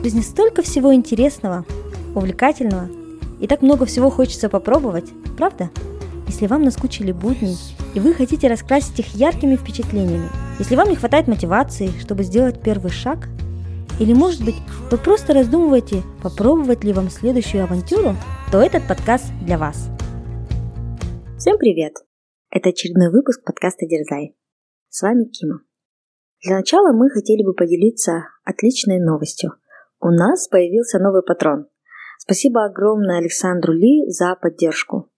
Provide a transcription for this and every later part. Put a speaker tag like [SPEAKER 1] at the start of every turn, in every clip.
[SPEAKER 1] В жизни столько всего интересного, увлекательного, и так много всего хочется попробовать, правда? Если вам наскучили будни, и вы хотите раскрасить их яркими впечатлениями, если вам не хватает мотивации, чтобы сделать первый шаг, или, может быть, вы просто раздумываете, попробовать ли вам следующую авантюру, то этот подкаст для вас. Всем привет! Это очередной выпуск подкаста «Дерзай». С вами Кима. Для начала мы хотели бы поделиться отличной новостью. У нас появился новый патрон. Спасибо огромное Александру Ли за поддержку.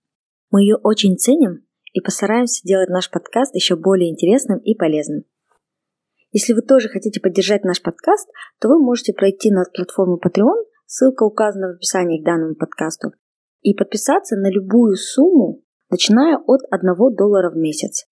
[SPEAKER 1] Мы ее очень ценим и постараемся сделать наш подкаст еще более интересным и полезным. Если вы тоже хотите поддержать наш подкаст, то вы можете пройти на платформу Patreon, ссылка указана в описании к данному подкасту, и подписаться на любую сумму, начиная от 1 доллара в месяц.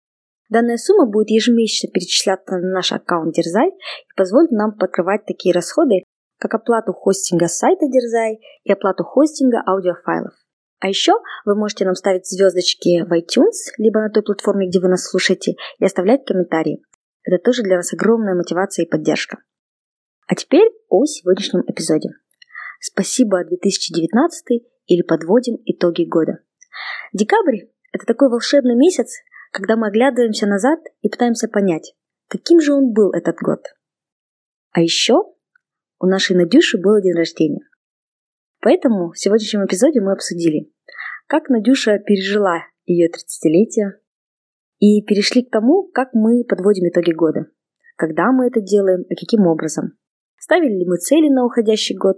[SPEAKER 1] Данная сумма будет ежемесячно перечисляться на наш аккаунт Дерзай и позволит нам покрывать такие расходы, как оплату хостинга сайта Дерзай и оплату хостинга аудиофайлов. А еще вы можете нам ставить звездочки в iTunes, либо на той платформе, где вы нас слушаете, и оставлять комментарии. Это тоже для нас огромная мотивация и поддержка. А теперь о сегодняшнем эпизоде. Спасибо 2019 или подводим итоги года. Декабрь – это такой волшебный месяц, когда мы оглядываемся назад и пытаемся понять, каким же он был этот год. А еще у нашей Надюши был день рождения. Поэтому в сегодняшнем эпизоде мы обсудили, как Надюша пережила ее 30-летие, и перешли к тому, как мы подводим итоги года. Когда мы это делаем и каким образом. Ставили ли мы цели на уходящий год?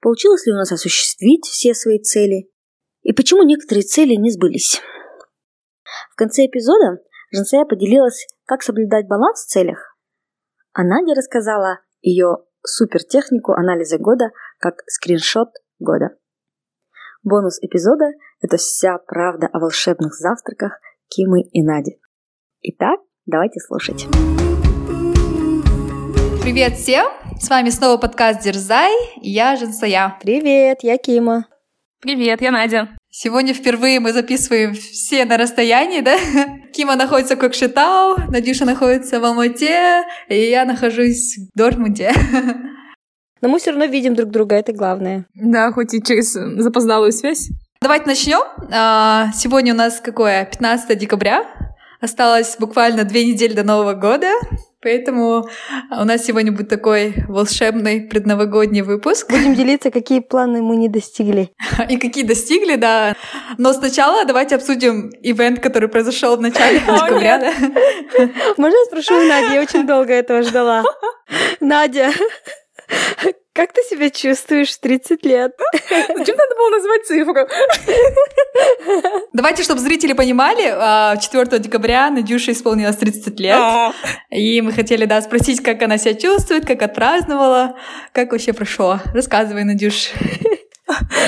[SPEAKER 1] Получилось ли у нас осуществить все свои цели? И почему некоторые цели не сбылись? В конце эпизода Жансея поделилась, как соблюдать баланс в целях, а Надя рассказала ее супертехнику анализа года как скриншот года. Бонус эпизода – это вся правда о волшебных завтраках Кимы и Нади. Итак, давайте слушать.
[SPEAKER 2] Привет всем! С вами снова подкаст Дерзай, и я Жансая.
[SPEAKER 1] Привет, я Кима.
[SPEAKER 3] Привет, я Надя.
[SPEAKER 2] Сегодня впервые мы записываем все на расстоянии, да? Кима находится в Кокшетау, Надюша находится в Алмате, и я нахожусь в Дортмунде.
[SPEAKER 1] Но мы все равно видим друг друга, это главное.
[SPEAKER 3] Да, хоть и через запоздалую связь.
[SPEAKER 2] Давайте начнем. А, сегодня у нас какое? 15 декабря. Осталось буквально две недели до Нового года. Поэтому у нас сегодня будет такой волшебный предновогодний выпуск.
[SPEAKER 1] Будем делиться, какие планы мы не достигли.
[SPEAKER 2] И какие достигли, да. Но сначала давайте обсудим ивент, который произошел в начале декабря.
[SPEAKER 1] Можно я спрошу у Нади? Я очень долго этого ждала. Надя, как ты себя чувствуешь в 30 лет?
[SPEAKER 3] Зачем надо было назвать цифру?
[SPEAKER 2] Давайте, чтобы зрители понимали, 4 а, декабря Надюше исполнилось 30 лет. А. И мы хотели, да, спросить, как она себя чувствует, как отпраздновала, как вообще прошло. Рассказывай, Надюш.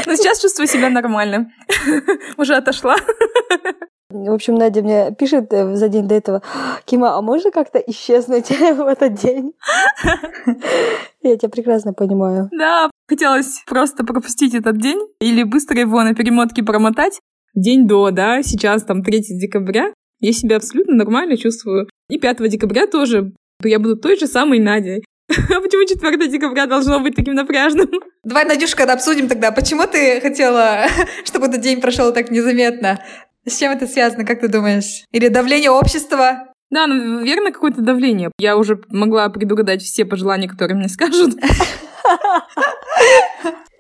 [SPEAKER 3] Ну, сейчас чувствую себя нормально. Уже отошла.
[SPEAKER 1] В общем, Надя мне пишет э, за день до этого, Кима, а можно как-то исчезнуть в этот день? Я тебя прекрасно понимаю.
[SPEAKER 3] Да, хотелось просто пропустить этот день или быстро его на перемотке промотать. День до, да, сейчас там 3 декабря. Я себя абсолютно нормально чувствую. И 5 декабря тоже. Я буду той же самой Надей. А почему 4 декабря должно быть таким напряжным?
[SPEAKER 2] Давай, Надюшка, обсудим тогда, почему ты хотела, чтобы этот день прошел так незаметно? С чем это связано, как ты думаешь? Или давление общества?
[SPEAKER 3] Да, ну, верно, какое-то давление. Я уже могла предугадать все пожелания, которые мне скажут.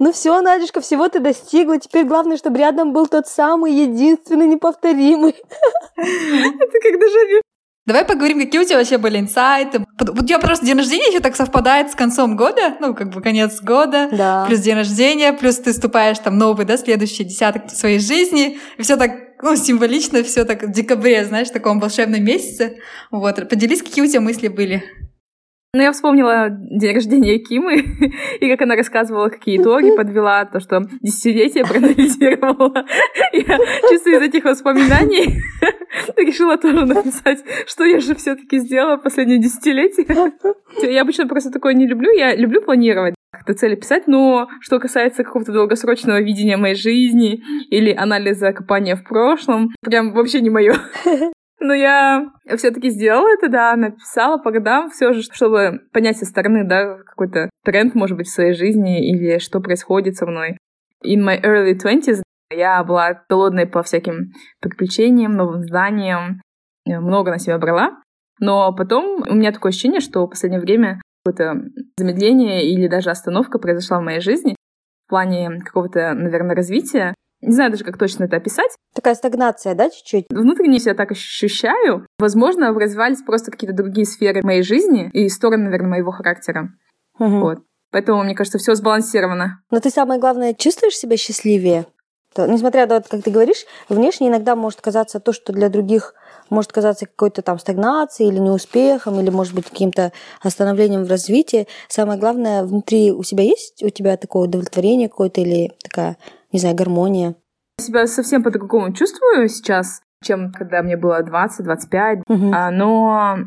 [SPEAKER 1] Ну все, Надюшка, всего ты достигла. Теперь главное, чтобы рядом был тот самый единственный неповторимый.
[SPEAKER 3] Это как дежавю.
[SPEAKER 2] Давай поговорим, какие у тебя вообще были инсайты. У тебя просто день рождения еще так совпадает с концом года, ну, как бы конец года,
[SPEAKER 1] да.
[SPEAKER 2] плюс день рождения, плюс ты вступаешь там новый, да, следующий десяток своей жизни, и все так ну, символично все так в декабре, знаешь, в таком волшебном месяце. Вот, поделись, какие у тебя мысли были.
[SPEAKER 3] Ну, я вспомнила день рождения Кимы, и как она рассказывала, какие итоги подвела, то, что десятилетие проанализировала. Я чувствую из этих воспоминаний решила тоже написать, что я же все таки сделала последние десятилетия. Я обычно просто такое не люблю, я люблю планировать как-то цели писать, но что касается какого-то долгосрочного видения моей жизни или анализа копания в прошлом, прям вообще не мое. Но я все-таки сделала это, да, написала по годам, все же, чтобы понять со стороны, да, какой-то тренд, может быть, в своей жизни или что происходит со мной. In my early twenties я была голодной по всяким приключениям, новым зданиям, много на себя брала. Но потом у меня такое ощущение, что в последнее время какое-то замедление или даже остановка произошла в моей жизни в плане какого-то, наверное, развития. Не знаю даже, как точно это описать.
[SPEAKER 4] Такая стагнация, да, чуть-чуть?
[SPEAKER 3] Внутренне себя так ощущаю. Возможно, развивались просто какие-то другие сферы моей жизни и стороны, наверное, моего характера. Угу. Вот. Поэтому, мне кажется, все сбалансировано.
[SPEAKER 4] Но ты самое главное, чувствуешь себя счастливее? То, несмотря на то, как ты говоришь, внешне иногда может казаться то, что для других может казаться какой-то там стагнацией или неуспехом, или, может быть, каким-то остановлением в развитии. Самое главное, внутри у себя есть у тебя такое удовлетворение какое-то или такая, не знаю, гармония?
[SPEAKER 3] Я себя совсем по-другому чувствую сейчас, чем когда мне было 20-25. Угу. А, но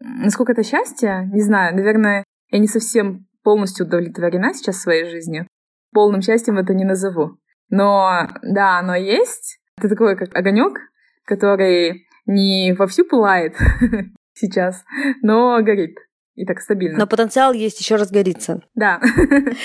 [SPEAKER 3] насколько это счастье, не знаю, наверное, я не совсем полностью удовлетворена сейчас своей жизнью. Полным счастьем это не назову. Но да, оно есть. Это такой как огонек, который не вовсю пылает сейчас, но горит. И так стабильно.
[SPEAKER 4] Но потенциал есть еще раз горится.
[SPEAKER 3] Да.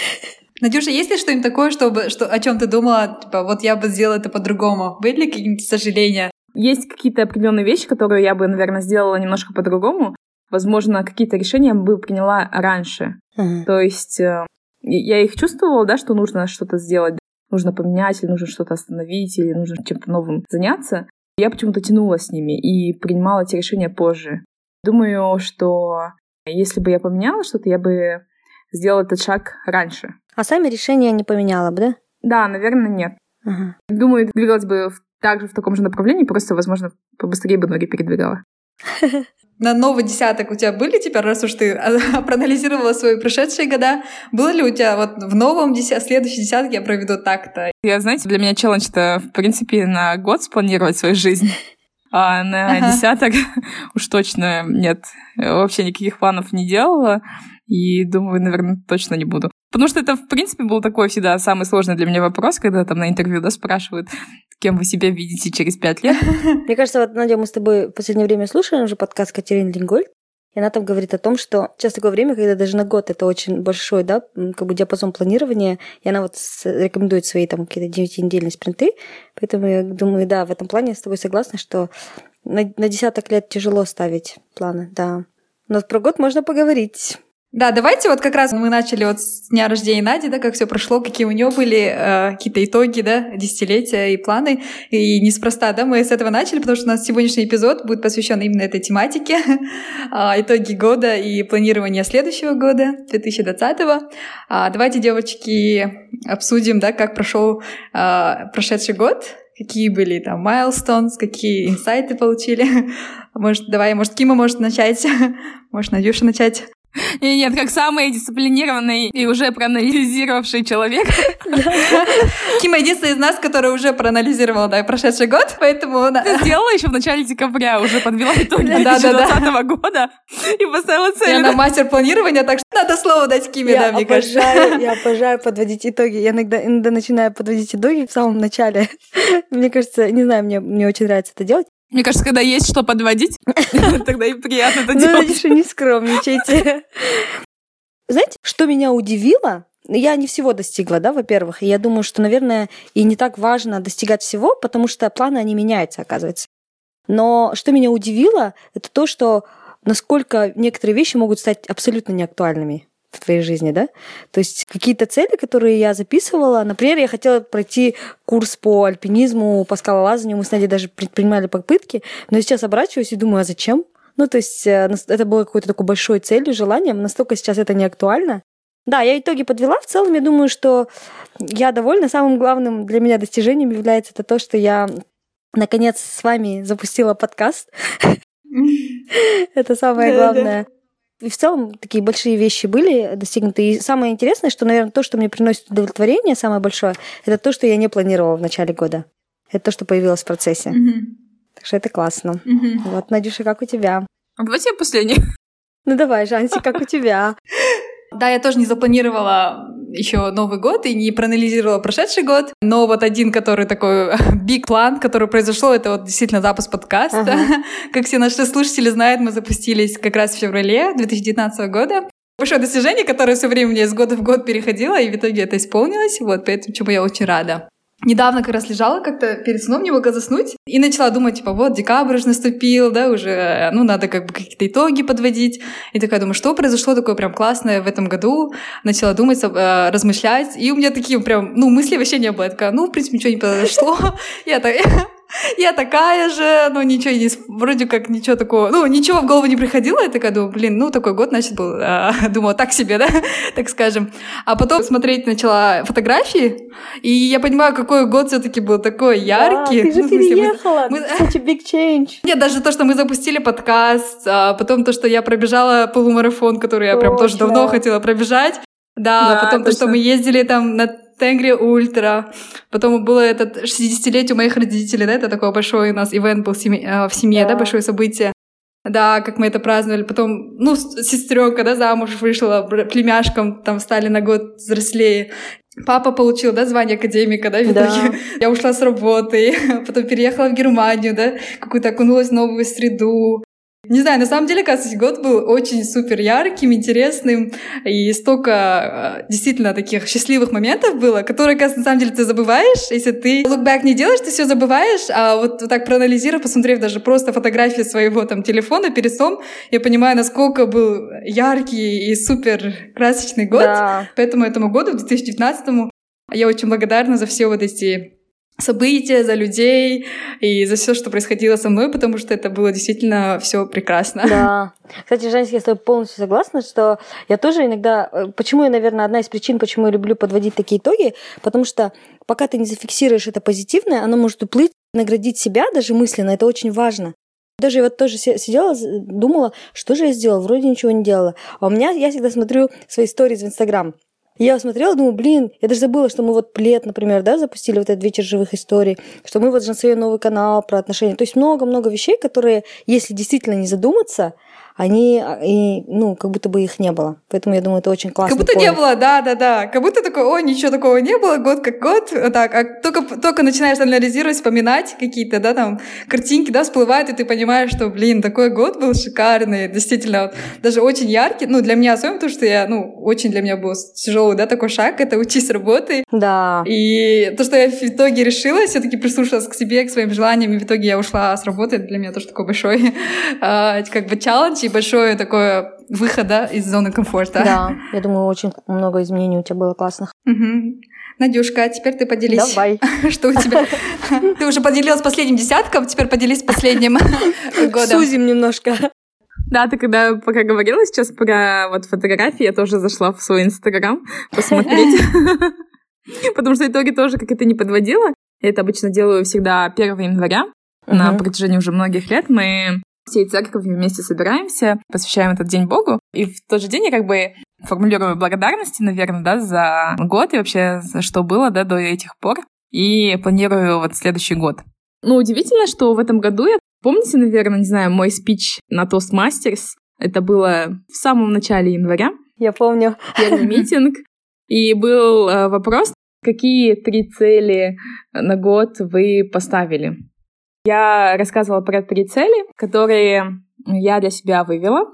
[SPEAKER 2] Надюша, есть ли что-нибудь такое, чтобы, что, о чем ты думала, типа, вот я бы сделала это по-другому? Были ли какие-нибудь сожаления?
[SPEAKER 3] Есть какие-то определенные вещи, которые я бы, наверное, сделала немножко по-другому. Возможно, какие-то решения я бы приняла раньше. Uh-huh. То есть э, я их чувствовала, да, что нужно что-то сделать, нужно поменять, или нужно что-то остановить, или нужно чем-то новым заняться. Я почему-то тянула с ними и принимала эти решения позже. Думаю, что если бы я поменяла что-то, я бы сделала этот шаг раньше.
[SPEAKER 4] А сами решения не поменяла бы, да?
[SPEAKER 3] Да, наверное, нет. Ага. Думаю, двигалась бы также в таком же направлении, просто, возможно, побыстрее бы ноги передвигала.
[SPEAKER 2] На новый десяток у тебя были теперь, раз уж ты проанализировала свои прошедшие года, было ли у тебя вот в новом десят, следующий десяток я проведу так-то?
[SPEAKER 3] Я, знаете, для меня челлендж это, в принципе, на год спланировать свою жизнь. А на ага. десяток уж точно нет. Вообще никаких планов не делала. И думаю, наверное, точно не буду. Потому что это, в принципе, был такой всегда самый сложный для меня вопрос, когда там на интервью да, спрашивают, кем вы себя видите через пять лет.
[SPEAKER 4] Мне кажется, вот, Надя, мы с тобой в последнее время слушаем уже подкаст Катерины Лингольд, и она там говорит о том, что сейчас такое время, когда даже на год это очень большой, да, как бы диапазон планирования, и она вот рекомендует свои там какие-то девятинедельные спринты, поэтому я думаю, да, в этом плане я с тобой согласна, что на, на десяток лет тяжело ставить планы, да. Но про год можно поговорить.
[SPEAKER 2] Да, давайте вот как раз мы начали вот с дня рождения Нади, да, как все прошло, какие у нее были э, какие-то итоги, да, десятилетия и планы. И неспроста, да, мы с этого начали, потому что у нас сегодняшний эпизод будет посвящен именно этой тематике. э, итоги года и планирование следующего года, 2020. А, давайте, девочки, обсудим, да, как прошел э, прошедший год, какие были там milestones, какие инсайты получили. Может, давай, может, Кима может начать, может, Надюша начать.
[SPEAKER 3] И нет, как самый дисциплинированный и уже проанализировавший человек.
[SPEAKER 2] Кима единственный из нас, который уже проанализировал, да, прошедший год, поэтому...
[SPEAKER 3] Ты сделала еще в начале декабря, уже подвела итоги 2020 года и поставила цель.
[SPEAKER 2] Я на мастер планирования, так что надо слово дать Киме, да, мне кажется.
[SPEAKER 4] Я обожаю подводить итоги. Я иногда, иногда начинаю подводить итоги в самом начале. Мне кажется, не знаю, мне, мне очень нравится это делать.
[SPEAKER 3] Мне кажется, когда есть что подводить, тогда и приятно это делать.
[SPEAKER 4] Ну, что не скромничайте. Знаете, что меня удивило? Я не всего достигла, да, во-первых. И я думаю, что, наверное, и не так важно достигать всего, потому что планы, они меняются, оказывается. Но что меня удивило, это то, что насколько некоторые вещи могут стать абсолютно неактуальными в твоей жизни, да? То есть какие-то цели, которые я записывала, например, я хотела пройти курс по альпинизму, по скалолазанию, мы с Надей даже предпринимали попытки, но сейчас оборачиваюсь и думаю, а зачем? Ну, то есть э, это было какой-то такой большой целью, желанием, настолько сейчас это не актуально. Да, я итоги подвела. В целом, я думаю, что я довольна. Самым главным для меня достижением является это то, что я наконец с вами запустила подкаст. Это самое главное. И в целом такие большие вещи были достигнуты. И самое интересное, что, наверное, то, что мне приносит удовлетворение, самое большое, это то, что я не планировала в начале года. Это то, что появилось в процессе. Mm-hmm. Так что это классно. Mm-hmm. Вот, Надюша, как у тебя?
[SPEAKER 3] А давайте я последний.
[SPEAKER 4] Ну давай, Жанси, как у тебя?
[SPEAKER 2] Да, я тоже не запланировала еще Новый год и не проанализировала прошедший год. Но вот один, который такой big план, который произошел, это вот действительно запуск подкаста. Ага. Как все наши слушатели знают, мы запустились как раз в феврале 2019 года. Большое достижение, которое все время мне из года в год переходило, и в итоге это исполнилось. Вот, поэтому чему я очень рада. Недавно как раз лежала как-то перед сном, не могла заснуть, и начала думать, типа, вот, декабрь уже наступил, да, уже, ну, надо как бы какие-то итоги подводить. И такая думаю, что произошло такое прям классное в этом году? Начала думать, э, размышлять, и у меня такие прям, ну, мысли вообще не было. Я такая, ну, в принципе, ничего не произошло. Я так, я такая же, ну ничего не, вроде как ничего такого, ну ничего в голову не приходило, я такая думаю, блин, ну такой год, значит, был, а, думала, так себе, да, так скажем. А потом смотреть начала фотографии, и я понимаю, какой год все таки был такой яркий.
[SPEAKER 4] Да, ты же ну, переехала, мы, such a big change.
[SPEAKER 2] Нет, даже то, что мы запустили подкаст, а потом то, что я пробежала полумарафон, который я Точно. прям тоже давно хотела пробежать, да, да потом точно. то, что мы ездили там на Тенгри Ультра. Потом было этот 60-летие у моих родителей, да, это такой большой у нас ивент был в семье, э, в семье да. да, большое событие. Да, как мы это праздновали. Потом, ну, сестренка, да, замуж вышла, племяшкам там стали на год взрослее. Папа получил, да, звание академика, да, в итоге. Да. Я ушла с работы, потом переехала в Германию, да, какую-то окунулась в новую среду. Не знаю, на самом деле, кажется, год был очень супер ярким, интересным, и столько э, действительно таких счастливых моментов было, которые, кажется, на самом деле ты забываешь. Если ты back не делаешь, ты все забываешь, а вот, вот так проанализировав, посмотрев даже просто фотографии своего там телефона перед сном, я понимаю, насколько был яркий и супер красочный год. Да. Поэтому этому году, 2019 я очень благодарна за все вот эти события, за людей и за все, что происходило со мной, потому что это было действительно все прекрасно.
[SPEAKER 4] Да. Кстати, Женщина, я с тобой полностью согласна, что я тоже иногда... Э, почему я, наверное, одна из причин, почему я люблю подводить такие итоги, потому что пока ты не зафиксируешь это позитивное, оно может уплыть, наградить себя даже мысленно, это очень важно. Даже я вот тоже сидела, думала, что же я сделала, вроде ничего не делала. А у меня, я всегда смотрю свои истории в Инстаграм. Я смотрела, думаю, блин, я даже забыла, что мы вот плед, например, да, запустили вот этот вечер живых историй, что мы вот же новый канал про отношения. То есть много-много вещей, которые, если действительно не задуматься, они, а, и, ну, как будто бы их не было. Поэтому я думаю, это очень классно.
[SPEAKER 2] Как будто
[SPEAKER 4] point.
[SPEAKER 2] не было, да, да, да. Как будто такой, ой, ничего такого не было, год как год. Так, а только, только начинаешь анализировать, вспоминать какие-то, да, там, картинки, да, всплывают, и ты понимаешь, что, блин, такой год был шикарный, действительно, вот, даже очень яркий. Ну, для меня особенно, потому что я, ну, очень для меня был тяжелый, да, такой шаг, это с работы.
[SPEAKER 4] Да.
[SPEAKER 2] И то, что я в итоге решила, все таки прислушалась к себе, к своим желаниям, и в итоге я ушла с работы, для меня тоже такой большой, как бы, челлендж, и большое такое выхода из зоны комфорта.
[SPEAKER 4] Да, я думаю, очень много изменений у тебя было классных.
[SPEAKER 2] Угу. Надюшка, теперь ты поделись.
[SPEAKER 4] Давай.
[SPEAKER 2] Что у тебя? Ты уже поделилась последним десятком, теперь поделись последним годом.
[SPEAKER 4] Сузим немножко.
[SPEAKER 3] Да, ты когда пока говорила сейчас про вот фотографии, я тоже зашла в свой инстаграм посмотреть. Потому что итоги тоже как это не подводила. Я это обычно делаю всегда 1 января. На протяжении уже многих лет мы всей церковью вместе собираемся, посвящаем этот день Богу. И в тот же день я как бы формулирую благодарности, наверное, да, за год и вообще за что было, да, до этих пор. И планирую вот следующий год. Ну, удивительно, что в этом году я... Помните, наверное, не знаю, мой спич на Toastmasters? Это было в самом начале января.
[SPEAKER 4] Я помню.
[SPEAKER 3] Первый митинг. И был э, вопрос, какие три цели на год вы поставили? Я рассказывала про три цели, которые я для себя вывела.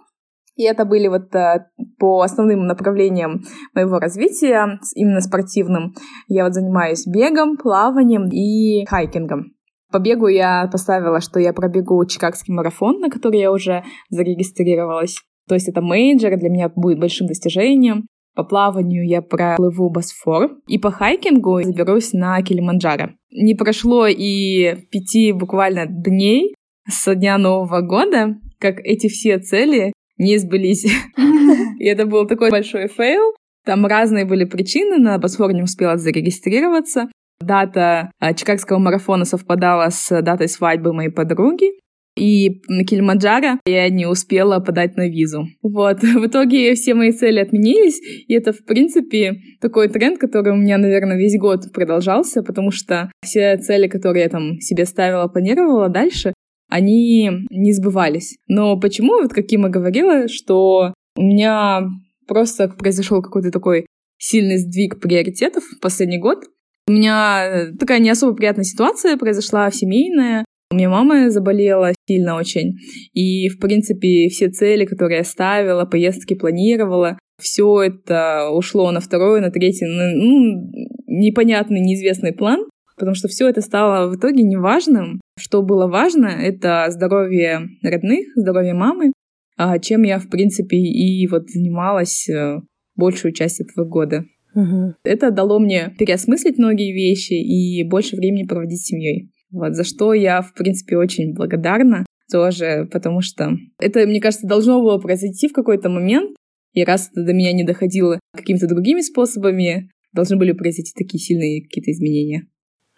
[SPEAKER 3] И это были вот э, по основным направлениям моего развития, именно спортивным. Я вот занимаюсь бегом, плаванием и хайкингом. По бегу я поставила, что я пробегу Чикагский марафон, на который я уже зарегистрировалась. То есть это major, для меня будет большим достижением. По плаванию я проплыву Босфор. И по хайкингу заберусь на Килиманджаро. Не прошло и пяти буквально дней со дня Нового года, как эти все цели не сбылись. И это был такой большой fail. Там разные были причины, на Босфор не успела зарегистрироваться. Дата а, Чикагского марафона совпадала с датой свадьбы моей подруги и на Килиманджаро я не успела подать на визу. Вот. В итоге все мои цели отменились, и это, в принципе, такой тренд, который у меня, наверное, весь год продолжался, потому что все цели, которые я там себе ставила, планировала дальше, они не сбывались. Но почему, вот как Кима говорила, что у меня просто произошел какой-то такой сильный сдвиг приоритетов в последний год. У меня такая не особо приятная ситуация произошла семейная. У меня мама заболела сильно очень. И, в принципе, все цели, которые я ставила, поездки планировала, все это ушло на второй, на третий, ну, непонятный, неизвестный план, потому что все это стало в итоге неважным. Что было важно, это здоровье родных, здоровье мамы, а чем я, в принципе, и вот занималась э, большую часть этого года. Угу. Это дало мне переосмыслить многие вещи и больше времени проводить с семьей. Вот, за что я, в принципе, очень благодарна тоже, потому что это, мне кажется, должно было произойти в какой-то момент, и раз это до меня не доходило какими-то другими способами, должны были произойти такие сильные какие-то изменения.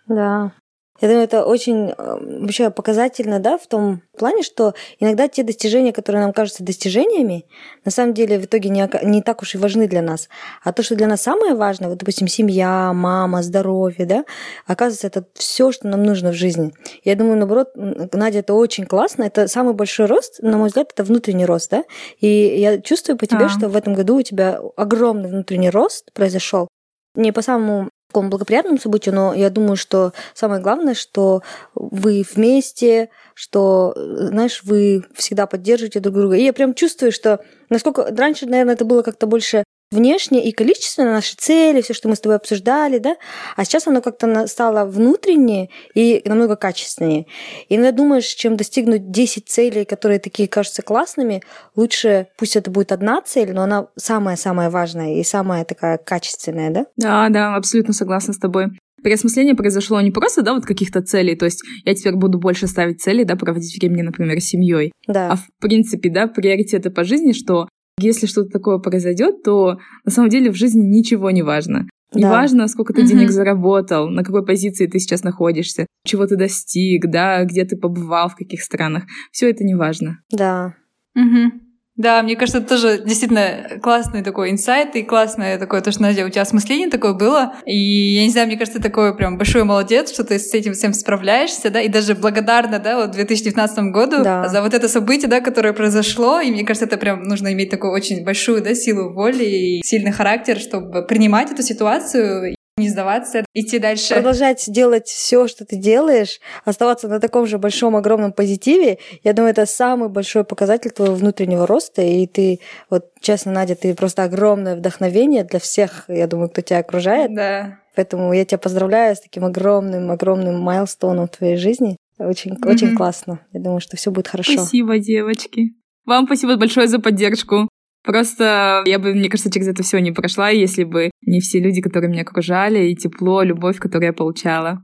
[SPEAKER 4] Да, я думаю, это очень э, вообще показательно, да, в том плане, что иногда те достижения, которые нам кажутся достижениями, на самом деле в итоге не, не так уж и важны для нас. А то, что для нас самое важное, вот, допустим, семья, мама, здоровье, да, оказывается, это все, что нам нужно в жизни. Я думаю, наоборот, Надя, это очень классно. Это самый большой рост, на мой взгляд, это внутренний рост, да. И я чувствую по тебе, а. что в этом году у тебя огромный внутренний рост произошел не по самому такому благоприятному событию, но я думаю, что самое главное, что вы вместе, что, знаешь, вы всегда поддерживаете друг друга. И я прям чувствую, что насколько раньше, наверное, это было как-то больше внешне и количественно наши цели, все, что мы с тобой обсуждали, да, а сейчас оно как-то стало внутреннее и намного качественнее. И иногда думаешь, чем достигнуть 10 целей, которые такие кажутся классными, лучше пусть это будет одна цель, но она самая-самая важная и самая такая качественная, да?
[SPEAKER 3] Да, да, абсолютно согласна с тобой. Переосмысление произошло не просто, да, вот каких-то целей, то есть я теперь буду больше ставить цели, да, проводить времени, например, с семьей.
[SPEAKER 4] Да.
[SPEAKER 3] А в принципе, да, приоритеты по жизни, что если что-то такое произойдет, то на самом деле в жизни ничего не важно. Не да. важно, сколько ты угу. денег заработал, на какой позиции ты сейчас находишься, чего ты достиг, да, где ты побывал, в каких странах. Все это не важно.
[SPEAKER 4] Да.
[SPEAKER 2] Угу. Да, мне кажется, это тоже действительно классный такой инсайт и классное такое, то, что, Надя, у тебя осмысление такое было. И я не знаю, мне кажется, такой прям большой молодец, что ты с этим всем справляешься, да, и даже благодарна, да, вот в 2019 году да. за вот это событие, да, которое произошло. И мне кажется, это прям нужно иметь такую очень большую, да, силу воли и сильный характер, чтобы принимать эту ситуацию не сдаваться, идти дальше.
[SPEAKER 4] Продолжать делать все, что ты делаешь, оставаться на таком же большом, огромном позитиве, я думаю, это самый большой показатель твоего внутреннего роста. И ты, вот честно, Надя, ты просто огромное вдохновение для всех, я думаю, кто тебя окружает.
[SPEAKER 2] Да.
[SPEAKER 4] Поэтому я тебя поздравляю с таким огромным, огромным майлстоуном в твоей жизни. Очень, mm-hmm. очень классно. Я думаю, что все будет хорошо.
[SPEAKER 3] Спасибо, девочки. Вам спасибо большое за поддержку. Просто я бы, мне кажется, через это все не прошла, если бы не все люди, которые меня окружали, и тепло, любовь, которую я получала.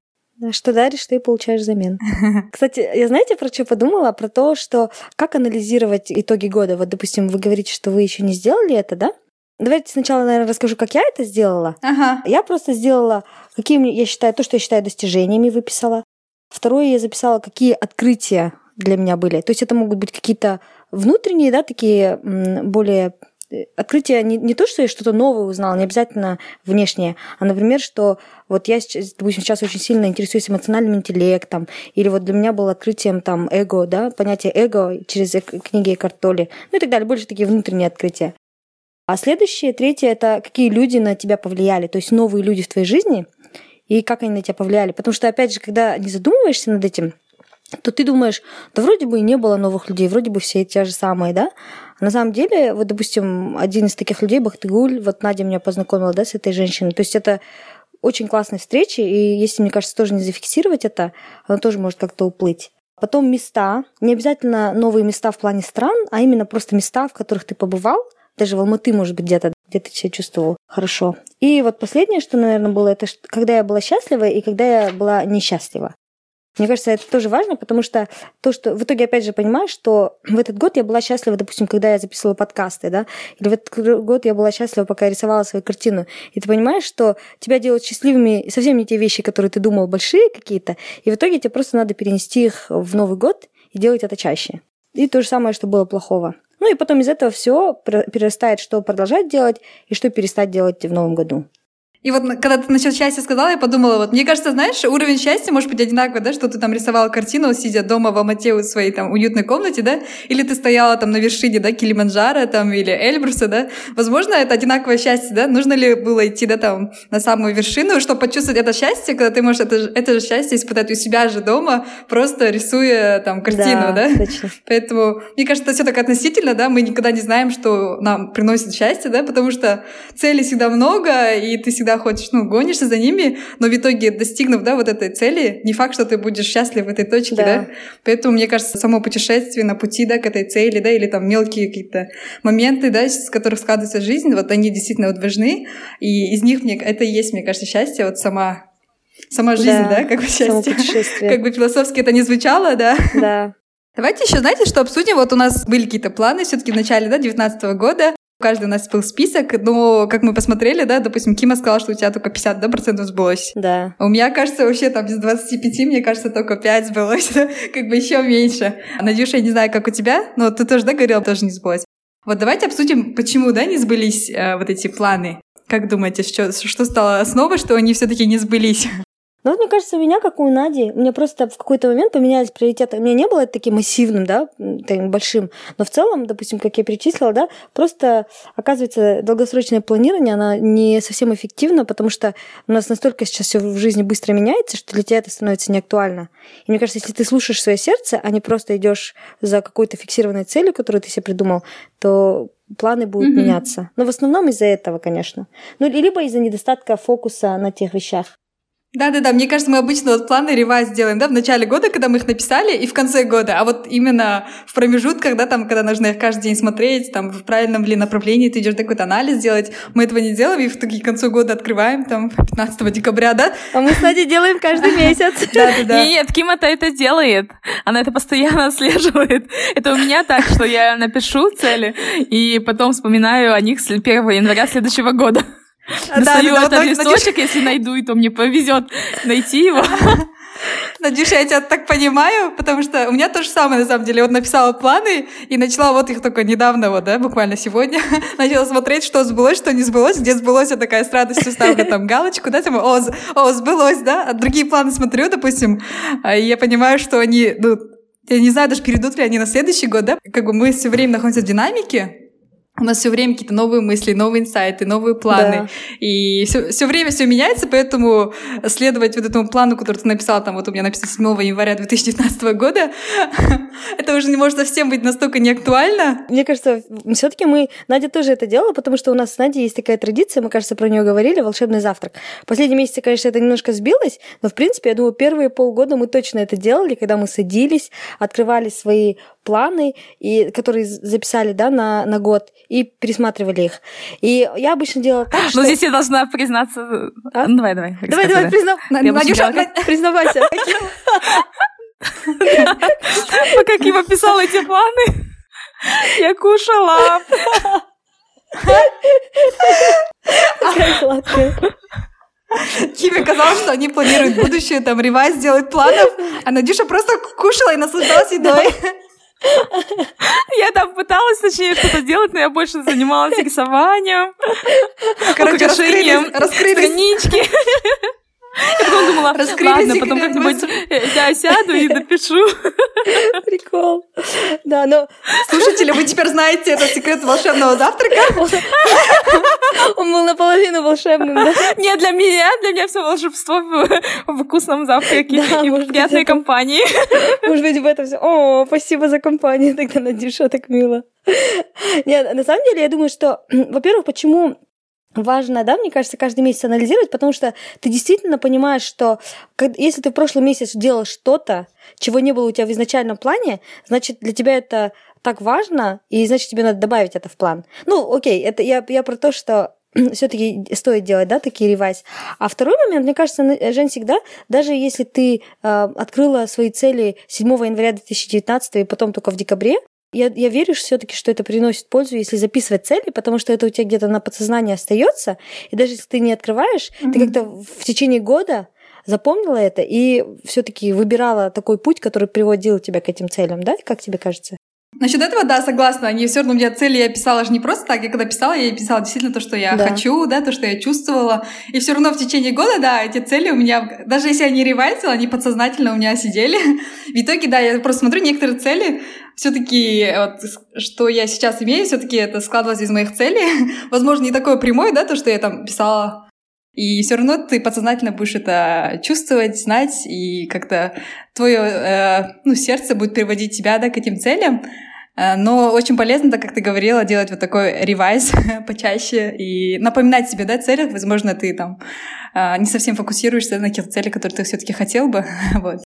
[SPEAKER 4] Что даришь, ты получаешь взамен. Кстати, я знаете, про что подумала? Про то, что как анализировать итоги года. Вот, допустим, вы говорите, что вы еще не сделали это, да? Давайте сначала, наверное, расскажу, как я это сделала.
[SPEAKER 2] Ага.
[SPEAKER 4] Я просто сделала, какие я считаю, то, что я считаю достижениями, выписала. Второе, я записала, какие открытия для меня были. То есть это могут быть какие-то внутренние, да, такие более э, открытие не, не то, что я что-то новое узнала, не обязательно внешнее, а, например, что вот я, допустим, сейчас очень сильно интересуюсь эмоциональным интеллектом, или вот для меня было открытием там эго, да, понятие эго через книги Картоли, ну и так далее, больше такие внутренние открытия. А следующее, третье, это какие люди на тебя повлияли, то есть новые люди в твоей жизни, и как они на тебя повлияли. Потому что, опять же, когда не задумываешься над этим, то ты думаешь, да вроде бы и не было новых людей, вроде бы все те же самые, да? А на самом деле, вот, допустим, один из таких людей, Бахтыгуль, вот Надя меня познакомила, да, с этой женщиной. То есть это очень классная встреча, и если, мне кажется, тоже не зафиксировать это, она тоже может как-то уплыть. Потом места, не обязательно новые места в плане стран, а именно просто места, в которых ты побывал, даже в Алматы, может быть, где-то, где ты себя чувствовал хорошо. И вот последнее, что, наверное, было, это когда я была счастлива и когда я была несчастлива. Мне кажется, это тоже важно, потому что то, что в итоге, опять же, понимаешь, что в этот год я была счастлива, допустим, когда я записывала подкасты, да, или в этот год я была счастлива, пока я рисовала свою картину. И ты понимаешь, что тебя делают счастливыми совсем не те вещи, которые ты думал большие какие-то, и в итоге тебе просто надо перенести их в Новый год и делать это чаще. И то же самое, что было плохого. Ну и потом из этого все перерастает, что продолжать делать и что перестать делать в новом году.
[SPEAKER 2] И вот когда ты насчет счастья сказала, я подумала, вот мне кажется, знаешь, уровень счастья может быть одинаковый, да, что ты там рисовала картину, сидя дома в Алмате в своей там уютной комнате, да, или ты стояла там на вершине, да, Килиманджаро там или Эльбруса, да. Возможно, это одинаковое счастье, да. Нужно ли было идти, да, там на самую вершину, чтобы почувствовать это счастье, когда ты можешь это, это же счастье испытать у себя же дома, просто рисуя там картину, да. да? Точно. Поэтому, мне кажется, это все так относительно, да, мы никогда не знаем, что нам приносит счастье, да, потому что целей всегда много, и ты всегда хочешь, ну, гонишься за ними, но в итоге, достигнув, да, вот этой цели, не факт, что ты будешь счастлив в этой точке, да. да? Поэтому, мне кажется, само путешествие на пути, да, к этой цели, да, или там мелкие какие-то моменты, да, с которых складывается жизнь, вот они действительно вот важны, и из них мне, это и есть, мне кажется, счастье, вот сама сама жизнь, да, да как бы счастье. Как бы философски это не звучало, да.
[SPEAKER 4] Да.
[SPEAKER 2] Давайте еще, знаете, что обсудим? Вот у нас были какие-то планы все-таки в начале, да, 19 года. Каждый у нас был список, но как мы посмотрели, да, допустим, Кима сказала, что у тебя только 50 да, процентов сбылось.
[SPEAKER 4] Да.
[SPEAKER 2] А у меня, кажется, вообще там из 25, мне кажется, только 5 сбылось, как бы еще меньше. Надюша, я не знаю, как у тебя, но ты тоже, да, говорила, тоже не сбылось. Вот давайте обсудим, почему, да, не сбылись э, вот эти планы. Как думаете, что, что стало основой, что они все-таки не сбылись?
[SPEAKER 4] Ну, вот, мне кажется, у меня, как у Нади, у меня просто в какой-то момент поменялись приоритеты. У меня не было это таким массивным, да, таким большим. Но в целом, допустим, как я перечислила, да, просто, оказывается, долгосрочное планирование, оно не совсем эффективно, потому что у нас настолько сейчас все в жизни быстро меняется, что для тебя это становится неактуально. И мне кажется, если ты слушаешь свое сердце, а не просто идешь за какой-то фиксированной целью, которую ты себе придумал, то планы будут mm-hmm. меняться. Но в основном из-за этого, конечно. Ну, либо из-за недостатка фокуса на тех вещах.
[SPEAKER 2] Да-да-да, мне кажется, мы обычно вот планы ревайз делаем, да, в начале года, когда мы их написали, и в конце года, а вот именно в промежутках, да, там, когда нужно их каждый день смотреть, там, в правильном ли направлении ты идешь какой-то анализ делать, мы этого не делаем, и в такие концу года открываем, там, 15 декабря, да?
[SPEAKER 4] А мы, кстати, делаем каждый месяц.
[SPEAKER 3] Да-да-да. Нет, Кима-то это делает, она это постоянно отслеживает. Это у меня так, что я напишу цели, и потом вспоминаю о них с 1 января следующего года. Достаю да, этот листочек, если найду, и то мне повезет найти его.
[SPEAKER 2] Надюша, я тебя так понимаю, потому что у меня то же самое, на самом деле. Вот написала планы и начала вот их только недавно, вот, да, буквально сегодня. начала смотреть, что сбылось, что не сбылось. Где сбылось, я такая с радостью ставлю там галочку, да, там, о, о сбылось, да. А другие планы смотрю, допустим, а, и я понимаю, что они, ну, я не знаю даже, перейдут ли они на следующий год, да. Как бы мы все время находимся в динамике, у нас все время какие-то новые мысли, новые инсайты, новые планы. Да. И все, все время все меняется, поэтому следовать вот этому плану, который ты написал, там вот у меня написано 7 января 2019 года, это уже не может совсем быть настолько неактуально.
[SPEAKER 4] Мне кажется, все-таки мы, Надя тоже это делала, потому что у нас с Надей есть такая традиция, мы, кажется, про нее говорили, волшебный завтрак. Последние месяцы, конечно, это немножко сбилось, но, в принципе, я думаю, первые полгода мы точно это делали, когда мы садились, открывали свои планы, и, которые записали да, на, на год, и пересматривали их. И я обычно делала так,
[SPEAKER 3] что... Ну, здесь я должна признаться... А? Ну, давай, давай.
[SPEAKER 4] Давай, давай, признав... Надюша, признавайся.
[SPEAKER 3] Пока Кима писал эти планы, я кушала.
[SPEAKER 4] Сладкая.
[SPEAKER 2] Киме казалось, что они планируют будущее, там, ревайз сделать планов, а Надюша просто кушала и наслаждалась едой.
[SPEAKER 3] Я там пыталась, точнее, что-то делать, но я больше занималась рисованием, Короче, украшением раскрылись, странички. Я потом думала, ладно, потом как-нибудь я сяду и допишу.
[SPEAKER 4] Прикол. Да, но...
[SPEAKER 2] Слушатели, вы теперь знаете этот секрет волшебного завтрака?
[SPEAKER 4] Он был наполовину волшебным, да?
[SPEAKER 3] Нет, для меня, для меня все волшебство в вкусном завтраке и в приятной компании.
[SPEAKER 4] Может быть, в этом все. О, спасибо за компанию, тогда, Надюша, так мило. Нет, на самом деле, я думаю, что, во-первых, почему важно, да, мне кажется, каждый месяц анализировать, потому что ты действительно понимаешь, что если ты в прошлый месяц делал что-то, чего не было у тебя в изначальном плане, значит, для тебя это так важно, и значит, тебе надо добавить это в план. Ну, окей, это я, я про то, что все-таки стоит делать, да, такие ревайз. А второй момент, мне кажется, Жень, всегда, даже если ты э, открыла свои цели 7 января 2019 и потом только в декабре, я, я верю все-таки, что это приносит пользу, если записывать цели, потому что это у тебя где-то на подсознании остается. И даже если ты не открываешь, mm-hmm. ты как-то в течение года запомнила это и все-таки выбирала такой путь, который приводил тебя к этим целям, да? Как тебе кажется?
[SPEAKER 2] Насчет этого, да, согласна. Они все равно у меня цели я писала же не просто так. Я когда писала, я писала действительно то, что я да. хочу, да, то, что я чувствовала. И все равно в течение года, да, эти цели у меня, даже если я не ревайзила, они подсознательно у меня сидели. В итоге, да, я просто смотрю некоторые цели, все-таки вот, что я сейчас имею, все-таки это складывалось из моих целей. Возможно, не такое прямое, да, то, что я там писала и все равно ты подсознательно будешь это чувствовать, знать, и как-то твое э, ну, сердце будет приводить тебя да, к этим целям. Э, но очень полезно, так как ты говорила, делать вот такой ревайз почаще и напоминать себе, да, цели. Возможно, ты там э, не совсем фокусируешься на тех целях, которые ты все-таки хотел бы. вот.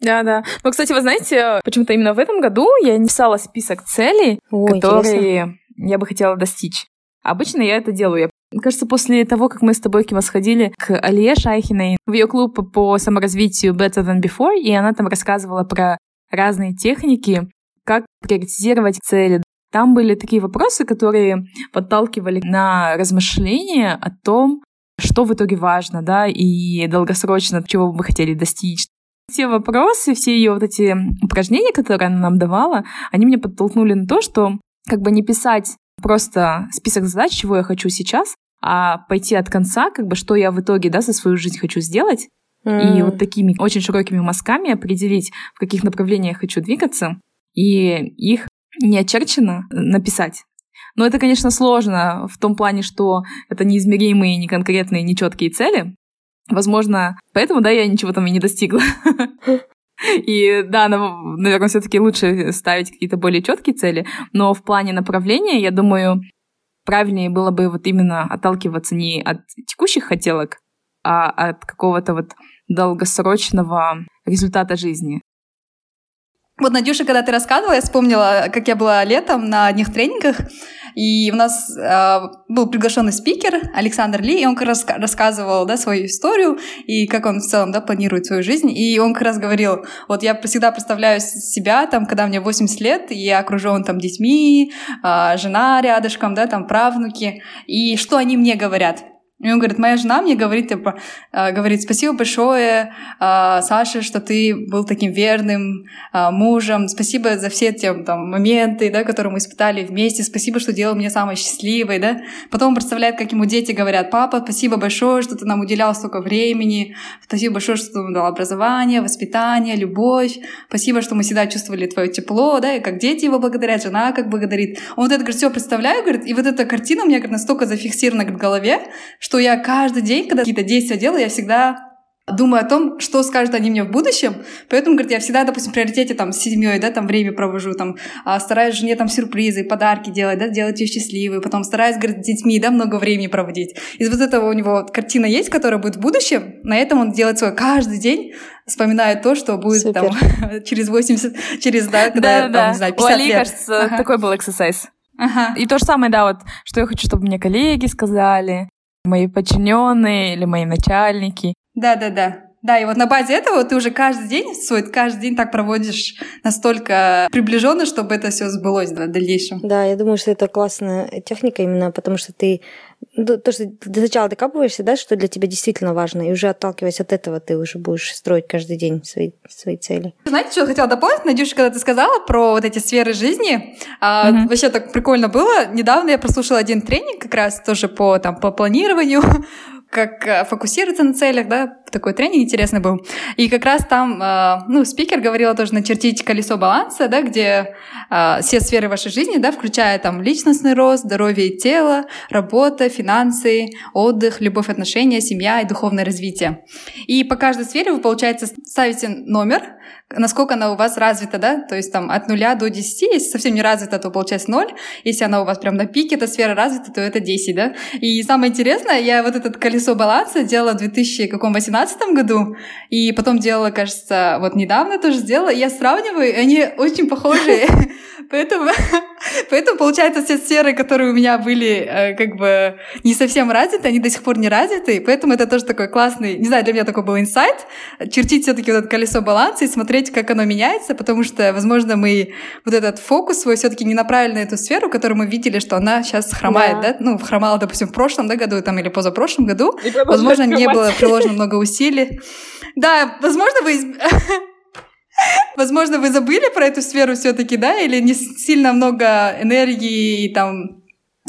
[SPEAKER 3] Да, да. Но, кстати, вы знаете, почему-то именно в этом году я не писала список целей, О, которые интересно. я бы хотела достичь. Обычно я это делаю. Я мне кажется, после того, как мы с тобой, Кима, сходили к Алие Шайхиной в ее клуб по саморазвитию Better Than Before, и она там рассказывала про разные техники, как приоритизировать цели. Там были такие вопросы, которые подталкивали на размышления о том, что в итоге важно, да, и долгосрочно, чего вы хотели достичь. Все вопросы, все ее вот эти упражнения, которые она нам давала, они меня подтолкнули на то, что как бы не писать просто список задач, чего я хочу сейчас, а пойти от конца, как бы, что я в итоге, да, за свою жизнь хочу сделать, mm. и вот такими очень широкими мазками определить, в каких направлениях я хочу двигаться, и их не очерчено написать. Но это, конечно, сложно в том плане, что это неизмеримые, неконкретные, нечеткие цели. Возможно, поэтому, да, я ничего там и не достигла. И да, наверное, все-таки лучше ставить какие-то более четкие цели, но в плане направления, я думаю, правильнее было бы вот именно отталкиваться не от текущих хотелок, а от какого-то вот долгосрочного результата жизни.
[SPEAKER 2] Вот, Надюша, когда ты рассказывала, я вспомнила, как я была летом на одних тренингах, и у нас э, был приглашенный спикер Александр Ли, и он как раз рассказывал да, свою историю и как он в целом да, планирует свою жизнь. И он как раз говорил, вот я всегда представляю себя, там, когда мне 80 лет, и я окружен там детьми, э, жена рядышком, да, там правнуки, и что они мне говорят. И он говорит, моя жена мне говорит, типа, э, говорит, спасибо большое, э, Саша, что ты был таким верным э, мужем, спасибо за все те там, моменты, да, которые мы испытали вместе, спасибо, что делал меня самой счастливой, да. Потом он представляет, как ему дети говорят, папа, спасибо большое, что ты нам уделял столько времени, спасибо большое, что ты нам дал образование, воспитание, любовь, спасибо, что мы всегда чувствовали твое тепло, да, и как дети его благодарят, жена как благодарит. Он вот это, говорит, все представляю, говорит, и вот эта картина у меня, говорит, настолько зафиксирована в голове, что я каждый день, когда какие-то действия делаю, я всегда думаю о том, что скажут они мне в будущем. Поэтому, говорит, я всегда, допустим, в приоритете там с семьей, да, там время провожу, там, а, стараюсь жене там сюрпризы, подарки делать, да, делать ее счастливой, потом стараюсь, говорит, с детьми, да, много времени проводить. Из вот этого у него картина есть, которая будет в будущем, на этом он делает свой каждый день, вспоминает то, что будет Супер. там через 80, через, да, когда, да, там, да. не знаю, 50
[SPEAKER 3] У Али, лет. кажется, ага. такой был эксерсайз. Ага. И то же самое, да, вот, что я хочу, чтобы мне коллеги сказали, мои подчиненные или мои начальники.
[SPEAKER 2] Да-да-да. Да, и вот на базе этого ты уже каждый день свой, каждый день так проводишь настолько приближенно, чтобы это все сбылось в дальнейшем.
[SPEAKER 4] Да, я думаю, что это классная техника именно потому, что ты то, что ты сначала докапываешься, да, что для тебя действительно важно, и уже отталкиваясь от этого, ты уже будешь строить каждый день свои, свои цели.
[SPEAKER 2] Знаете, что я хотела дополнить, Надюша, когда ты сказала про вот эти сферы жизни, а, вообще так прикольно было. Недавно я прослушала один тренинг как раз тоже по, там, по планированию, как э, фокусироваться на целях, да, такой тренинг интересный был. И как раз там, э, ну, спикер говорила тоже начертить колесо баланса, да, где э, все сферы вашей жизни, да, включая там личностный рост, здоровье тела, работа, финансы, отдых, любовь, отношения, семья и духовное развитие. И по каждой сфере вы, получается, ставите номер, насколько она у вас развита, да, то есть там от нуля до 10, если совсем не развита, то получается 0, если она у вас прям на пике, эта сфера развита, то это 10, да. И самое интересное, я вот этот колесо баланса делала в 2018 году, и потом делала, кажется, вот недавно тоже сделала, и я сравниваю, они очень похожие. Поэтому, поэтому, получается, все сферы, которые у меня были э, как бы не совсем развиты, они до сих пор не развиты. Поэтому это тоже такой классный, не знаю, для меня такой был инсайт, чертить все-таки вот это колесо баланса и смотреть, как оно меняется, потому что, возможно, мы вот этот фокус свой все-таки не направили на эту сферу, которую мы видели, что она сейчас хромает, да, да? ну, хромала, допустим, в прошлом да, году там, или позапрошлом году. Возможно, не было приложено много усилий. Да, возможно, вы Возможно, вы забыли про эту сферу все-таки, да, или не сильно много энергии и там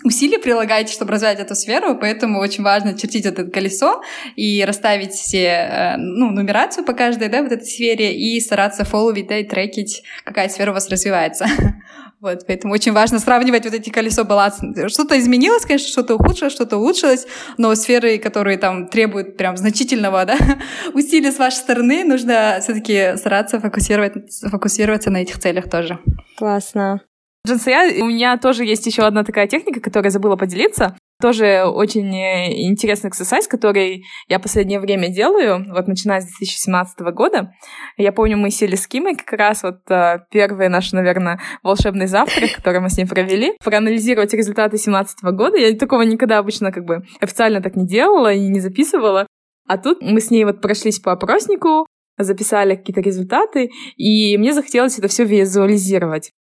[SPEAKER 2] усилий прилагаете, чтобы развивать эту сферу, поэтому очень важно чертить это колесо и расставить все, э, ну, нумерацию по каждой, да, вот этой сфере и стараться фолловить, да, и трекить, какая сфера у вас развивается. Вот, поэтому очень важно сравнивать вот эти колесо баланса. Что-то изменилось, конечно, что-то ухудшилось, что-то улучшилось, но сферы, которые там требуют прям значительного да, усилия с вашей стороны, нужно все-таки стараться фокусировать, фокусироваться на этих целях тоже.
[SPEAKER 4] Классно.
[SPEAKER 3] Джинсия, у меня тоже есть еще одна такая техника, которую я забыла поделиться. Тоже очень э, интересный эксерсайз, который я последнее время делаю, вот начиная с 2017 года. Я помню, мы сели с Кимой как раз вот э, первый наш, наверное, волшебный завтрак, который мы с ней провели, проанализировать результаты 2017 года. Я такого никогда обычно как бы официально так не делала и не записывала. А тут мы с ней вот прошлись по опроснику, записали какие-то результаты, и мне захотелось это все визуализировать.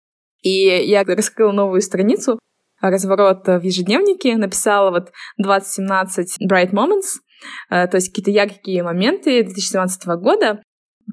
[SPEAKER 3] И я раскрыла новую страницу, разворот в ежедневнике, написала вот 2017 Bright Moments, э, то есть какие-то яркие моменты 2017 года,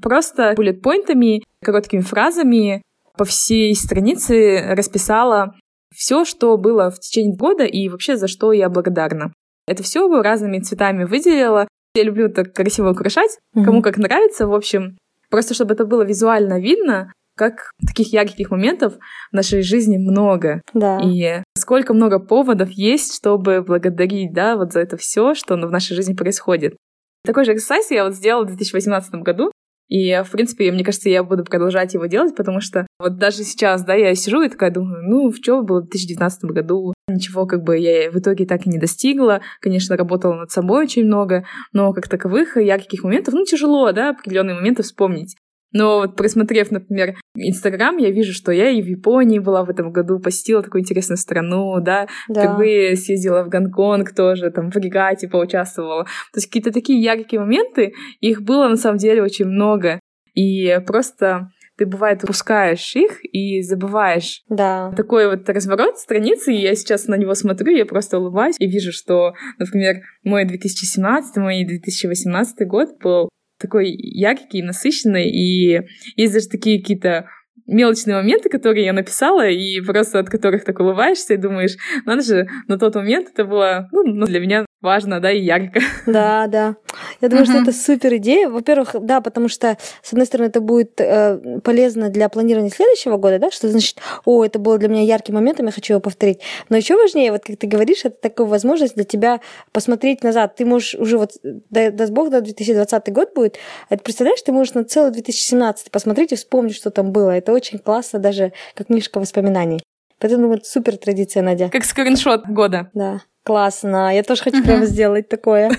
[SPEAKER 3] просто буллет-поинтами, короткими фразами по всей странице расписала все, что было в течение года и вообще за что я благодарна. Это все разными цветами выделила. Я люблю так красиво украшать, mm-hmm. кому как нравится, в общем, просто чтобы это было визуально видно, как таких ярких моментов в нашей жизни много.
[SPEAKER 4] Да.
[SPEAKER 3] И сколько много поводов есть, чтобы благодарить, да, вот за это все, что в нашей жизни происходит. Такой же эксерсайз я вот сделала в 2018 году. И, в принципе, мне кажется, я буду продолжать его делать, потому что вот даже сейчас, да, я сижу и такая думаю, ну, в чем было в 2019 году? Ничего как бы я в итоге так и не достигла. Конечно, работала над собой очень много, но как таковых ярких моментов, ну, тяжело, да, определенные моменты вспомнить. Но вот просмотрев, например, Инстаграм, я вижу, что я и в Японии была в этом году, посетила такую интересную страну, да, да. впервые съездила в Гонконг тоже, там в регате поучаствовала. То есть какие-то такие яркие моменты, их было на самом деле очень много. И просто ты, бывает, упускаешь их и забываешь.
[SPEAKER 4] Да.
[SPEAKER 3] Такой вот разворот страницы, и я сейчас на него смотрю, я просто улыбаюсь и вижу, что, например, мой 2017, мой 2018 год был такой яркий, насыщенный, и есть даже такие какие-то мелочные моменты, которые я написала, и просто от которых так улыбаешься и думаешь, надо же, на тот момент это было ну, для меня важно, да, и ярко.
[SPEAKER 4] Да, да. Я думаю, uh-huh. что это супер идея. Во-первых, да, потому что, с одной стороны, это будет э, полезно для планирования следующего года, да, что значит, о, это было для меня ярким моментом, я хочу его повторить. Но еще важнее, вот как ты говоришь, это такая возможность для тебя посмотреть назад. Ты можешь уже вот, даст Бог, да, 2020 год будет, это представляешь, ты можешь на целый 2017 посмотреть и вспомнить, что там было. Это очень классно, даже как книжка воспоминаний. Поэтому супер традиция, Надя.
[SPEAKER 3] Как скриншот года.
[SPEAKER 4] Да. Классно. Я тоже хочу uh-huh. прямо сделать такое.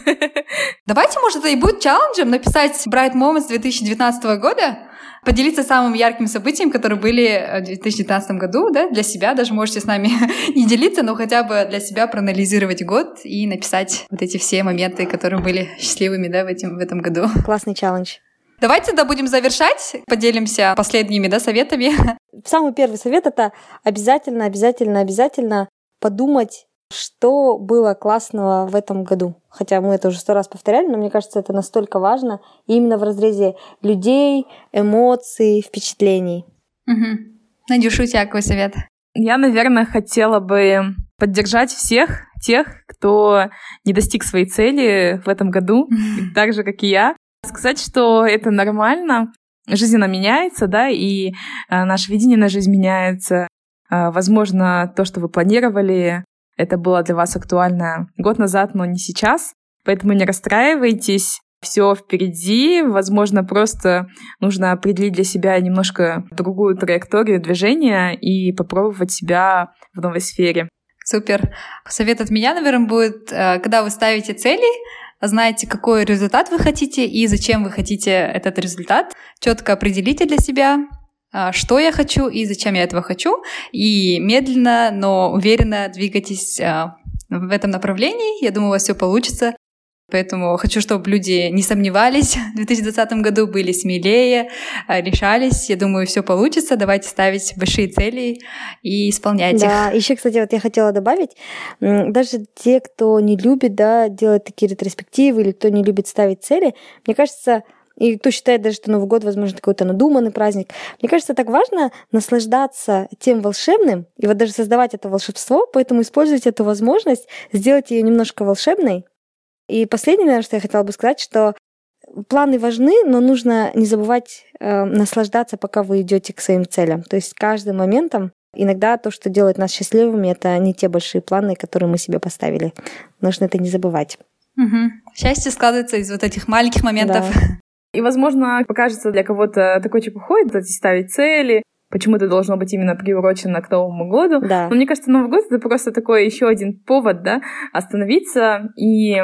[SPEAKER 2] Давайте, может, это и будет челленджем написать Bright Moments 2019 года, поделиться самым ярким событием, которые были в 2019 году, да, для себя. Даже можете с нами не делиться, но хотя бы для себя проанализировать год и написать вот эти все моменты, которые были счастливыми, да, в, этим, в этом году.
[SPEAKER 4] Классный челлендж.
[SPEAKER 2] Давайте тогда будем завершать, поделимся последними да, советами.
[SPEAKER 4] Самый первый совет — это обязательно, обязательно, обязательно подумать что было классного в этом году? Хотя мы это уже сто раз повторяли, но мне кажется, это настолько важно именно в разрезе людей, эмоций, впечатлений.
[SPEAKER 2] Угу. Надюша, у тебя какой совет?
[SPEAKER 3] Я, наверное, хотела бы поддержать всех тех, кто не достиг своей цели в этом году, так же, как и я. Сказать, что это нормально, жизнь она меняется, да, и э, наше видение на жизнь меняется. Э, возможно, то, что вы планировали, это было для вас актуально год назад, но не сейчас. Поэтому не расстраивайтесь, все впереди. Возможно, просто нужно определить для себя немножко другую траекторию движения и попробовать себя в новой сфере.
[SPEAKER 2] Супер. Совет от меня, наверное, будет, э, когда вы ставите цели, знаете, какой результат вы хотите и зачем вы хотите этот результат, четко определите для себя, а, что я хочу и зачем я этого хочу, и медленно, но уверенно двигайтесь а, в этом направлении. Я думаю, у вас все получится. Поэтому хочу, чтобы люди не сомневались в 2020 году, были смелее, а, решались. Я думаю, все получится. Давайте ставить большие цели и исполнять
[SPEAKER 4] да. их. Еще, кстати, вот я хотела добавить, даже те, кто не любит да, делать такие ретроспективы или кто не любит ставить цели, мне кажется, и кто считает даже, что Новый год, возможно, какой-то надуманный праздник. Мне кажется, так важно наслаждаться тем волшебным и вот даже создавать это волшебство, поэтому использовать эту возможность, сделать ее немножко волшебной. И последнее, наверное, что я хотела бы сказать, что планы важны, но нужно не забывать э, наслаждаться, пока вы идете к своим целям. То есть каждым моментом Иногда то, что делает нас счастливыми, это не те большие планы, которые мы себе поставили. Нужно это не забывать.
[SPEAKER 2] Угу. Счастье складывается из вот этих маленьких моментов. Да.
[SPEAKER 3] И, возможно, покажется для кого-то такой чепухой, эти ставить цели, почему это должно быть именно приурочено к Новому году.
[SPEAKER 4] Да.
[SPEAKER 3] Но мне кажется, Новый год это просто такой еще один повод, да, остановиться и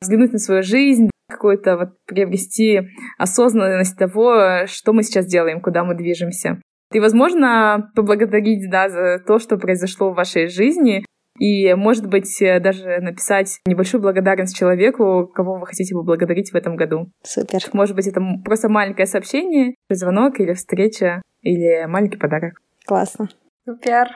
[SPEAKER 3] взглянуть на свою жизнь, какую-то вот приобрести осознанность того, что мы сейчас делаем, куда мы движемся. И, возможно, поблагодарить, да, за то, что произошло в вашей жизни, и, может быть, э, даже написать небольшую благодарность человеку, кого вы хотите поблагодарить в этом году.
[SPEAKER 4] Супер.
[SPEAKER 3] Может быть, это просто маленькое сообщение, звонок или встреча, или маленький подарок.
[SPEAKER 4] Классно.
[SPEAKER 2] Супер.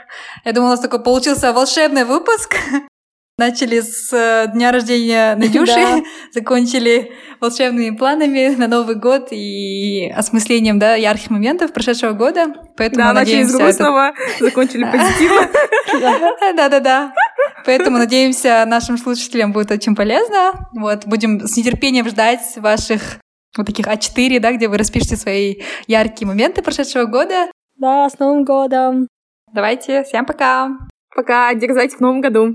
[SPEAKER 2] Я думала, у нас такой получился волшебный выпуск. Начали с э, дня рождения Надюши, да. закончили волшебными планами на Новый год и осмыслением да, ярких моментов прошедшего года. Поэтому
[SPEAKER 3] да,
[SPEAKER 2] надеемся,
[SPEAKER 3] начали с грустного, это... закончили позитивно.
[SPEAKER 2] Да-да-да. Поэтому, надеемся, нашим слушателям будет очень полезно. Вот, будем с нетерпением ждать ваших вот таких А4, да, где вы распишете свои яркие моменты прошедшего года.
[SPEAKER 4] Да, с Новым годом!
[SPEAKER 2] Давайте, всем пока!
[SPEAKER 3] Пока, дерзайте в Новом году!